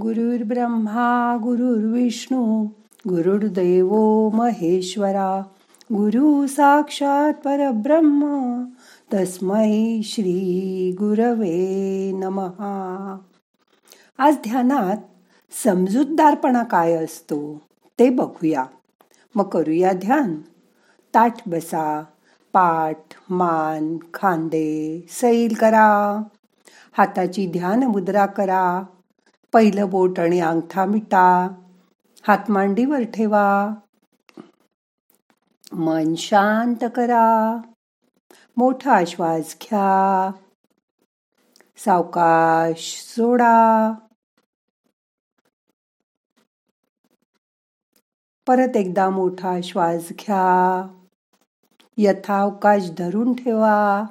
गुरुर्ब्रह्मा गुरुर्विष्णू गुरुर्देव महेश्वरा गुरु साक्षात परब्रह्म तस्मै श्री गुरवे नमहा. आज ध्यानात समजूतदारपणा काय असतो ते बघूया. मग करूया ध्यान. ताठ बसा पाठ मान खांदे सैल करा. हाताची ध्यान मुद्रा करा. पहिलं बोट आणि अंगठा मिटा हात मांडीवर ठेवा. मन शांत करा. मोठा श्वास घ्या. सावकाश सोडा. परत एकदा मोठा श्वास घ्या. यथावकाश धरून ठेवा.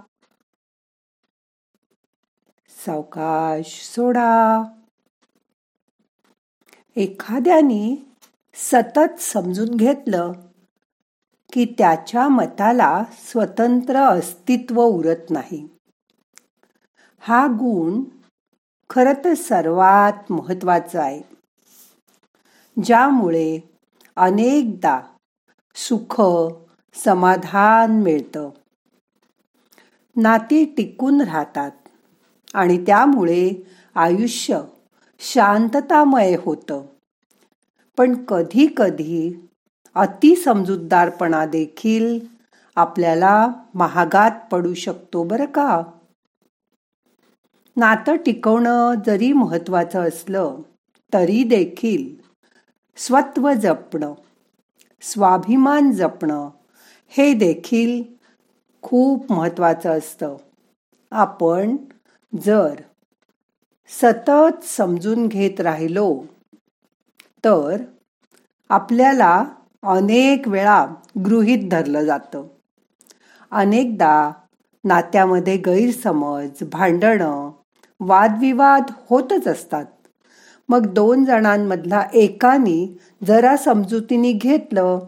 सावकाश सोडा. एखाद्याने सतत समजून घेतलं की त्याच्या मताला स्वतंत्र अस्तित्व उरत नाही. हा गुण खर तर सर्वात महत्त्वाचा आहे. ज्यामुळे अनेकदा सुख समाधान मिळतं. नाती टिकून राहतात आणि त्यामुळे आयुष्य शांततामय होतं. पण कधी कधी अति समजूतदारपणा देखील आपल्याला महागात पडू शकतो बरं का? नातं टिकवणं जरी महत्वाचं असलं तरी देखील स्वत्व जपणं स्वाभिमान जपणं हे देखील खूप महत्वाचं असतं. आपण जर सतत समजून घेत राहिलो तर आपल्याला अनेक वेळा गृहीत धरलं जातं. अनेकदा नात्यामध्ये गैरसमज भांडणं वादविवाद होतच असतात. मग दोन जणांमधला एकानी जरा समजुतीने घेतलं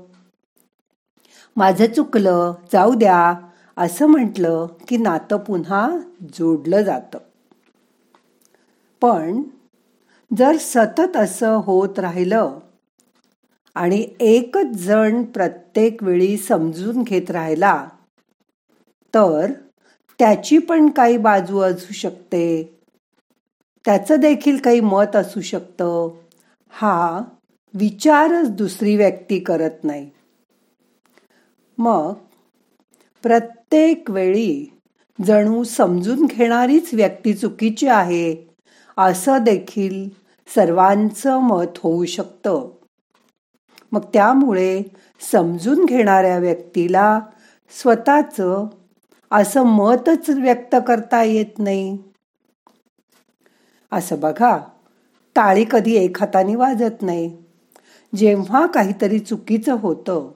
माझं चुकलं जाऊ द्या असं म्हटलं की नातं पुन्हा जोडलं जातं. पण जर सतत असं होत राहिलं आणि एकच जण प्रत्येक वेळी समजून घेत राहिला तर त्याची पण काही बाजू असू शकते. त्याचं देखील काही मत असू शकतं. हा विचारच दुसरी व्यक्ती करत नाही. मग प्रत्येक वेळी जणू समजून घेणारीच व्यक्ती चुकीची आहे असं देखील सर्वांचं मत होऊ शकतं. मग त्यामुळे समजून घेणाऱ्या व्यक्तीला स्वतःचं असं मतच व्यक्त करता येत नाही. असं बघा टाळी कधी एक हाताने वाजत नाही. जेव्हा काहीतरी चुकीचं होतं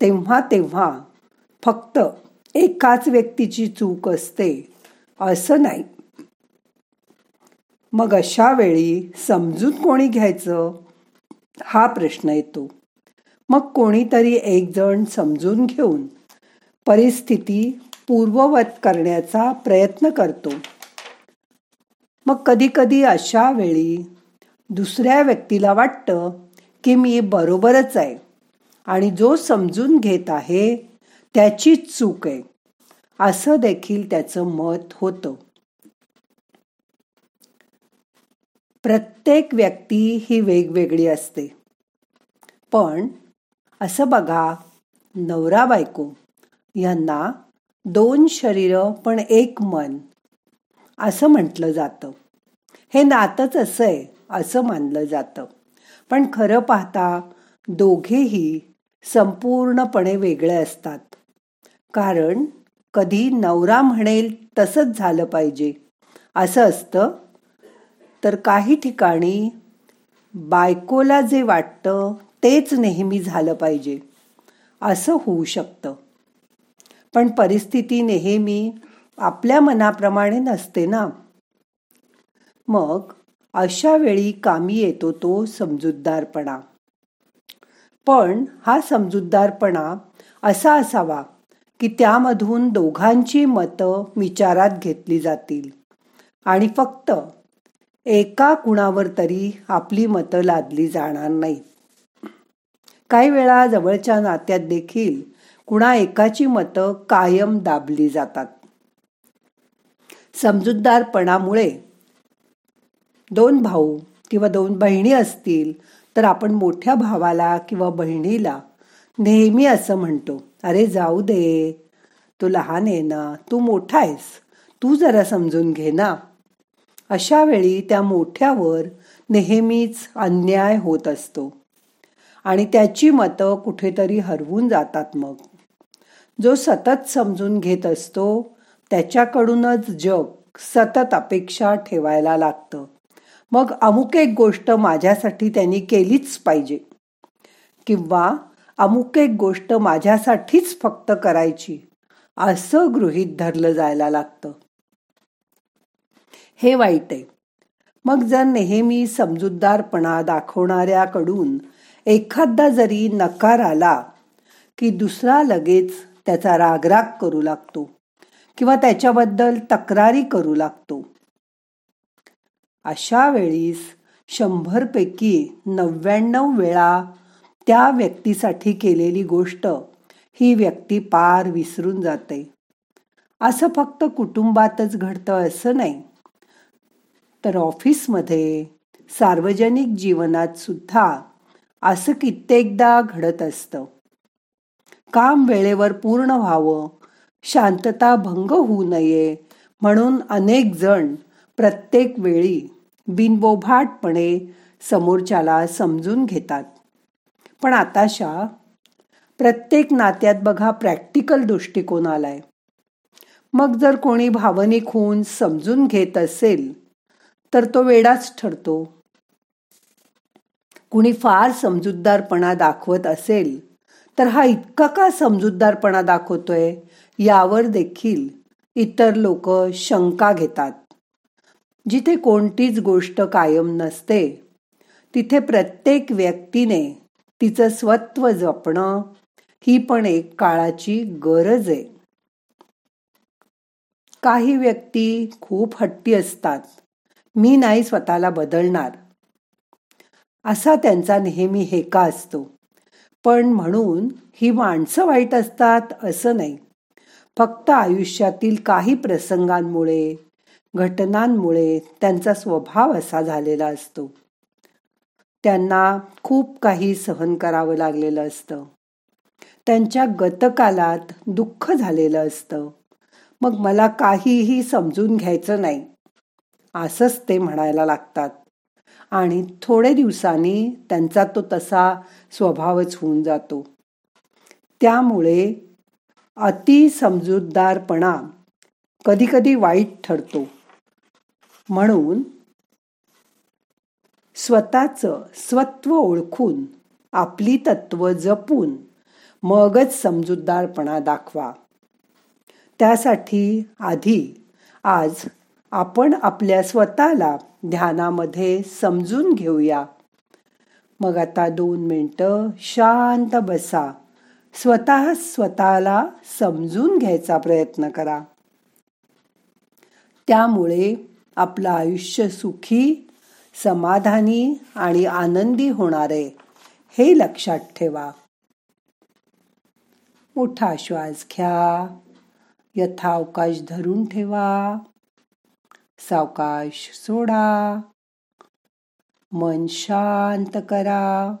तेव्हा तेव्हा फक्त एकाच व्यक्तीची चूक असते असं नाही. मग अशा वेळी समजून कोणी घ्यायचं? हा प्रश्न येतो. मग कोणीतरी एकजण समजून घेऊन परिस्थिती पूर्ववत करण्याचा प्रयत्न करतो. मग कधी कधी अशा वेळी दुसऱ्या व्यक्तीला वाटतं की मी बरोबरच आहे आणि जो समजून घेत आहे त्याचीच चूक आहे. असं देखील त्याचं मत होतं. प्रत्येक व्यक्ती ही वेगवेगळी असते. पण असं बघा नवरा बायको यांना दोन शरीर पण एक मन असं म्हटलं जातं. हे नातच असं आहे असं मानलं जातं. पण खरं पाहता दोघेही संपूर्णपणे वेगळे असतात. कारण कधी नवरा म्हणेल तसंच झालं पाहिजे असं असतं तर काही ठिकाणी बायकोला जे वाटतं तेच नेहमी झालं पाहिजे. असं होऊ शकतं. पण परिस्थिती नेहमी आपल्या मनाप्रमाणे नसते ना. मग अशा वेळी कामी येतो तो समजूतदारपणा. पण हा समजूतदारपणा असा असावा की त्यामधून दोघांची मतं विचारात घेतली जातील. आणि फक्त एका कुणावर तरी आपली मतं लादली जाणार नाहीत काही वेळा जवळच्या नात्यात देखील कुणा एकाची मतं कायम दाबली जातात. समजूतदारपणामुळे दोन भाऊ किंवा दोन बहिणी असतील तर आपण मोठ्या भावाला किंवा बहिणीला नेहमी असं म्हणतो अरे जाऊ दे तू लहान आहे ना तू मोठा आहेस तू जरा समजून घे ना. अशा वेळी त्या मोठ्यावर नेहमीच अन्याय होत असतो. आणि त्याची मतं कुठेतरी हरवून जातात मग. जो सतत समजून घेत असतो त्याच्याकडूनच जग सतत अपेक्षा ठेवायला लागतं. मग अमुक एक गोष्ट माझ्यासाठी त्यांनी केलीच पाहिजे. किंवा अमुक एक गोष्ट माझ्यासाठीच फक्त करायची असं गृहीत धरलं जायला लागतं. हे वाईट आहे मग जर नेहमी समजूतदारपणा दाखवणाऱ्याकडून एखादा जरी नकार आला की दुसरा लगेच त्याचा रागराग करू लागतो किंवा त्याच्याबद्दल तक्रारी करू लागतो. अशा वेळीस शंभरपैकी नव्याण्णव वेळा त्या व्यक्तीसाठी केलेली गोष्ट ही व्यक्ती पार विसरून जाते. असं फक्त कुटुंबातच घडतं असं नाही. तर ऑफिसमध्ये सार्वजनिक जीवनात सुद्धा असं कित्येकदा घडत असतं. काम वेळेवर पूर्ण व्हावं शांतता भंग होऊ नये म्हणून अनेक जण प्रत्येक वेळी बिनबोभाटपणे समोरच्याला समजून घेतात. पण आताशा प्रत्येक नात्यात बघा प्रॅक्टिकल दृष्टिकोन आलाय. मग जर कोणी भावनिक होऊन समजून घेत असेल तर तो वेडाच ठरतो. कुणी फार समजूतदारपणा दाखवत असेल तर हा इतका का समजूतदारपणा दाखवतोय? यावर देखील इतर लोक शंका घेतात. जिथे कोणतीच गोष्ट कायम नसते तिथे प्रत्येक व्यक्तीने तिचं स्वत्व जपणं ही पण एक काळाची गरज आहे. काही व्यक्ती खूप हट्टी असतात. मी नाही स्वतःला बदलणार. असा त्यांचा नेहमी हेका असतो. पण म्हणून ही माणसं वाईट असतात असं नाही. फक्त आयुष्यातील काही प्रसंगांमुळे घटनांमुळे त्यांचा स्वभाव असा झालेला असतो. त्यांना खूप काही सहन करावं लागलेलं असतं. त्यांच्या गतकालात दुःख झालेलं असतं. मग मला काहीही समजून घ्यायचं नाही. असंच ते म्हणायला लागतात. आणि थोडे दिवसांनी त्यांचा तो तसा स्वभावच होऊन जातो. त्यामुळे अति समजूतदारपणा कधीकधी वाईट ठरतो. म्हणून स्वतःचं स्वत्व ओळखून आपली तत्व जपून मगच समजूतदारपणा दाखवा. त्यासाठी आधी आज आपण आपल्या स्वतःला ध्यानामध्ये समजून घेऊया. मग आता दोन मिनटं शांत बसा. स्वतः स्वतःला समजून घ्यायचा प्रयत्न करा. त्यामुळे आपलं आयुष्य सुखी समाधानी आणि आनंदी होणार आहे हे लक्षात ठेवा. मोठा श्वास घ्या. यथावकाश धरून ठेवा. सावकाश सोडा. मन शांत करा.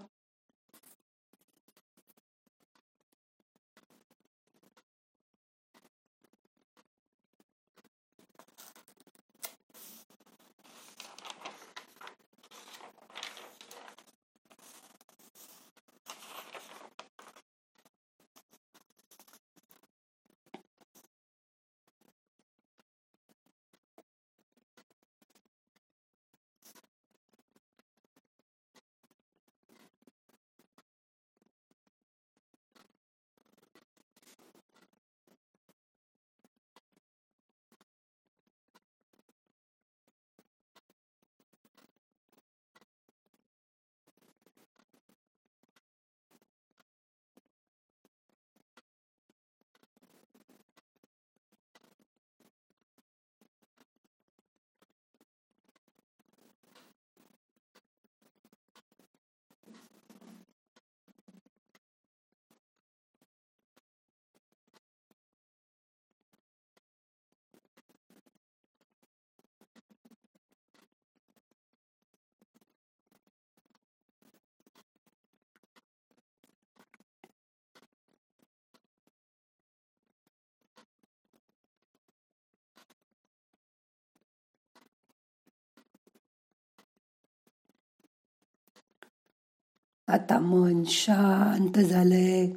आता मन शांत झालंय.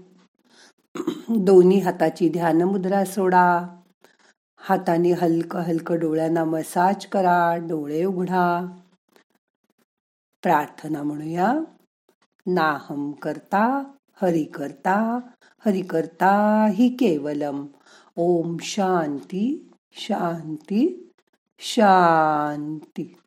दोन्ही हाताची ध्यान मुद्रा सोडा. हाताने हलकं हलकं डोळ्यांना मसाज करा. डोळे उघडा. प्रार्थना म्हणूया. नाहम करता हरि करता हरि करता हि केवलम. ओम शांती शांती शांती.